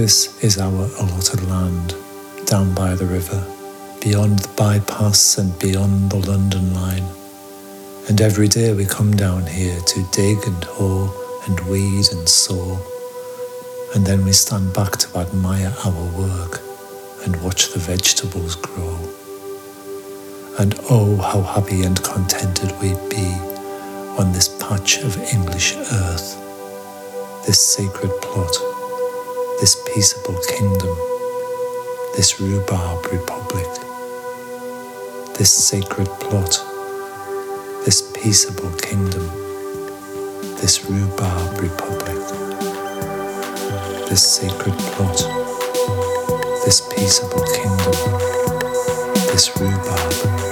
This is our allotted land, down by the river, beyond the bypass and beyond the London line. And every day we come down here to dig and hoe and weed and sow. And then we stand back to admire our work and watch the vegetables grow. And oh, how happy and contented we'd be on this patch of English earth, this sacred plot, this peaceable kingdom, this rhubarb republic, this sacred plot, this peaceable kingdom, this rhubarb republic, this sacred plot, this peaceable kingdom, this rhubarb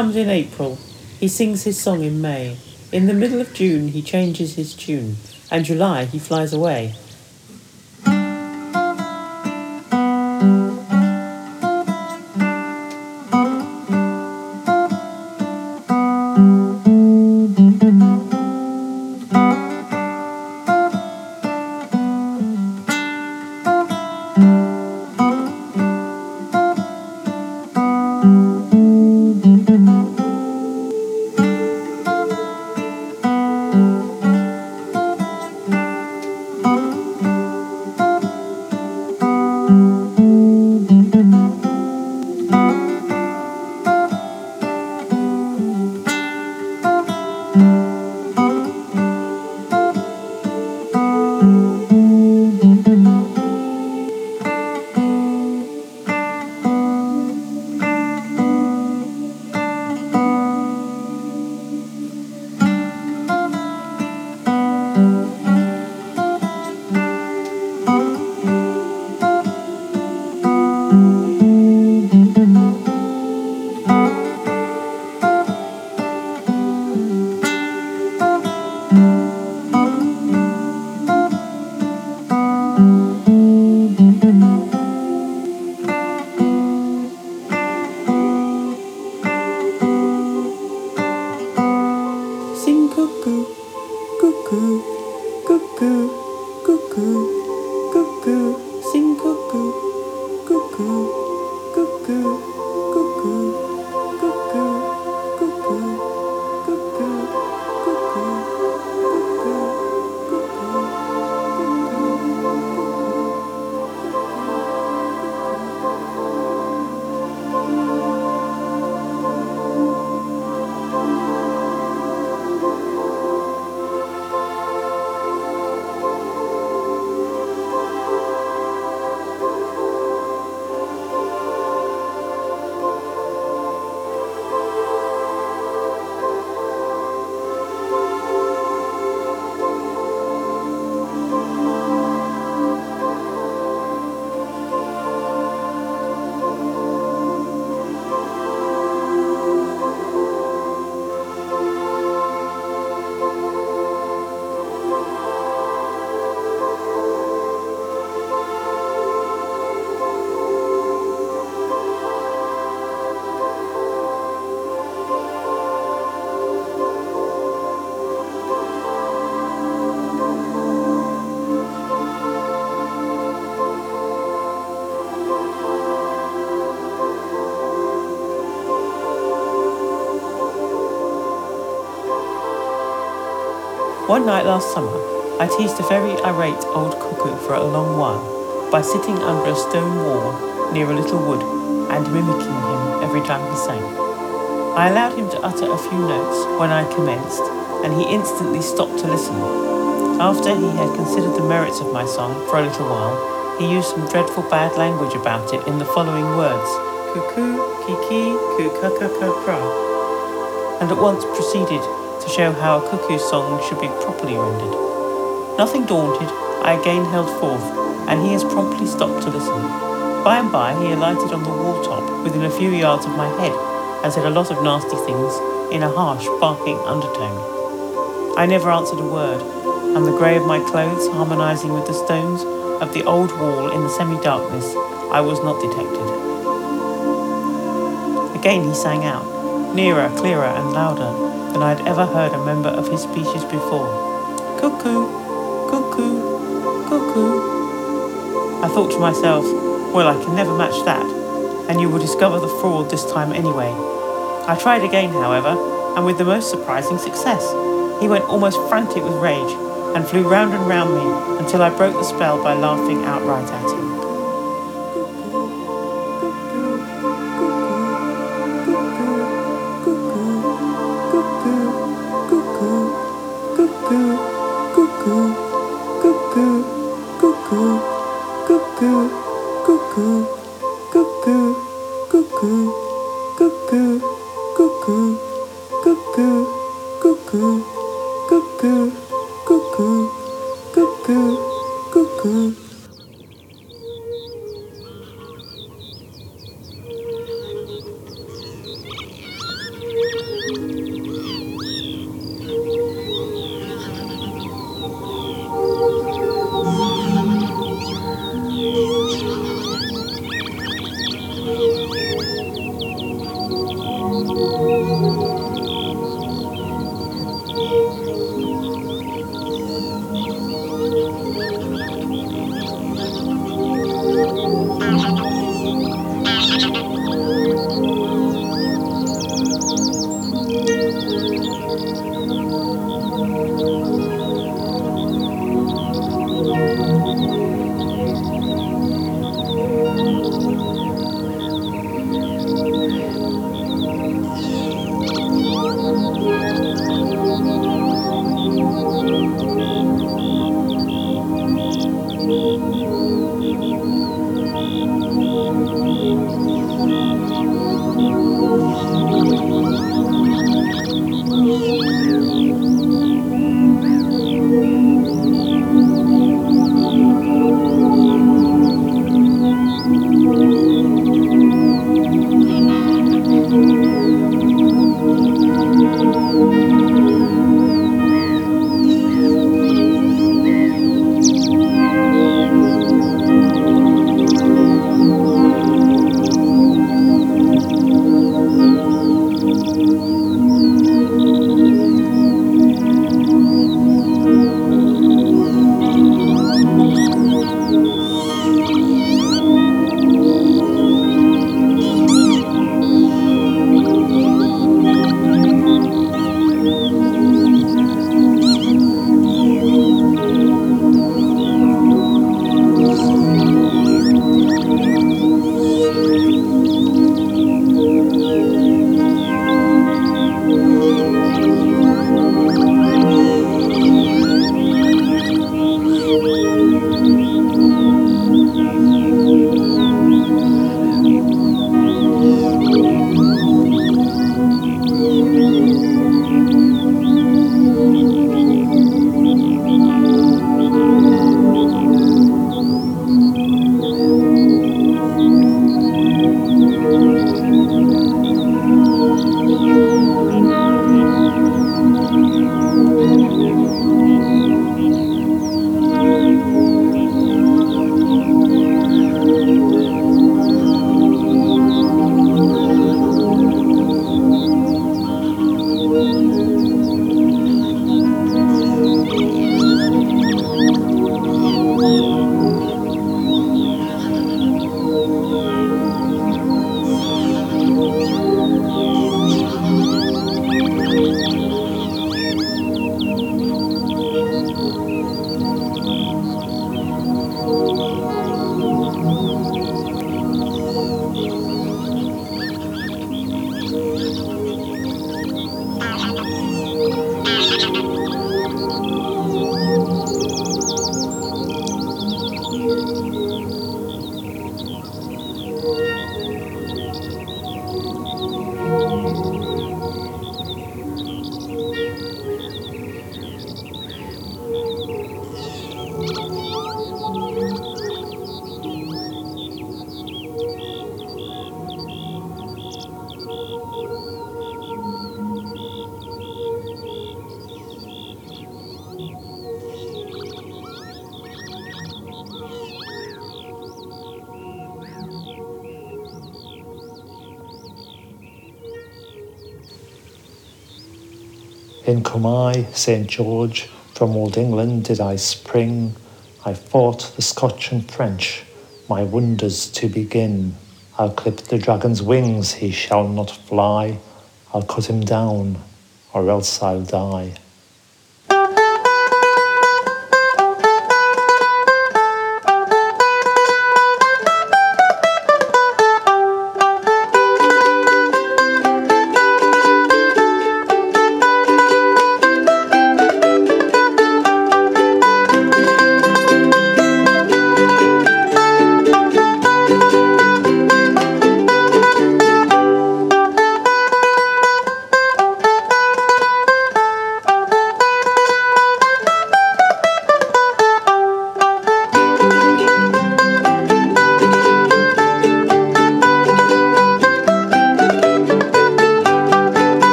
comes in April. He sings his song in May. In the middle of June, he changes his tune. And July, he flies away. One night last summer, I teased a very irate old cuckoo for a long while by sitting under a stone wall near a little wood and mimicking him every time he sang. I allowed him to utter a few notes when I commenced, and he instantly stopped to listen. After he had considered the merits of my song for a little while, he used some dreadful bad language about it in the following words cuckoo, kiki, kukakakakra, and at once proceeded to show how a cuckoo's song should be properly rendered. Nothing daunted, I again held forth, and he has promptly stopped to listen. By and by, he alighted on the wall top within a few yards of my head, and said a lot of nasty things in a harsh, barking undertone. I never answered a word, and the grey of my clothes harmonizing with the stones of the old wall in the semi darkness, I was not detected. Again he sang out, nearer, clearer, and louder than I had ever heard a member of his species before. Cuckoo, cuckoo, cuckoo. I thought to myself, well, I can never match that, and you will discover the fraud this time anyway. I tried again, however, and with the most surprising success. He went almost frantic with rage and flew round and round me until I broke the spell by laughing outright at him. In I, St. George, from old England did I spring. I fought the Scotch and French, my wonders to begin. I'll clip the dragon's wings, he shall not fly. I'll cut him down, or else I'll die.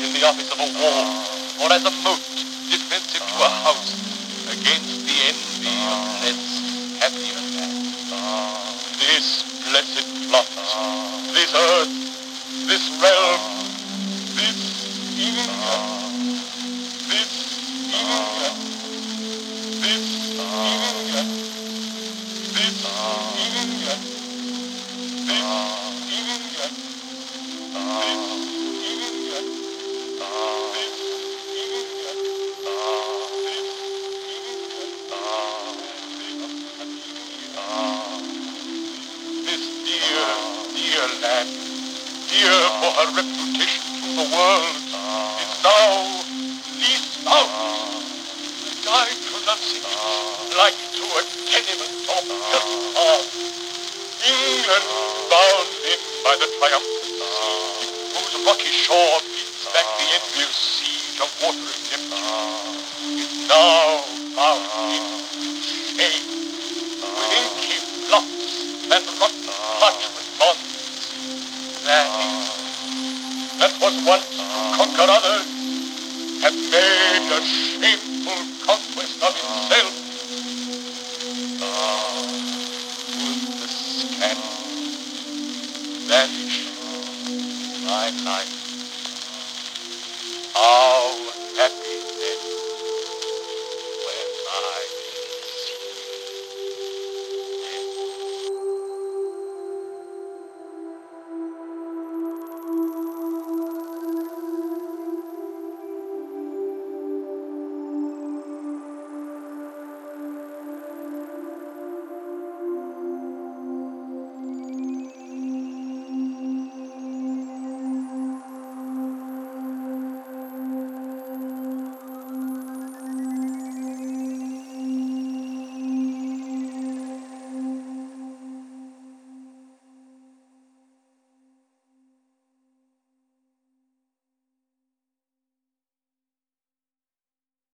Water of a wall, or as a moat defensive to a shame.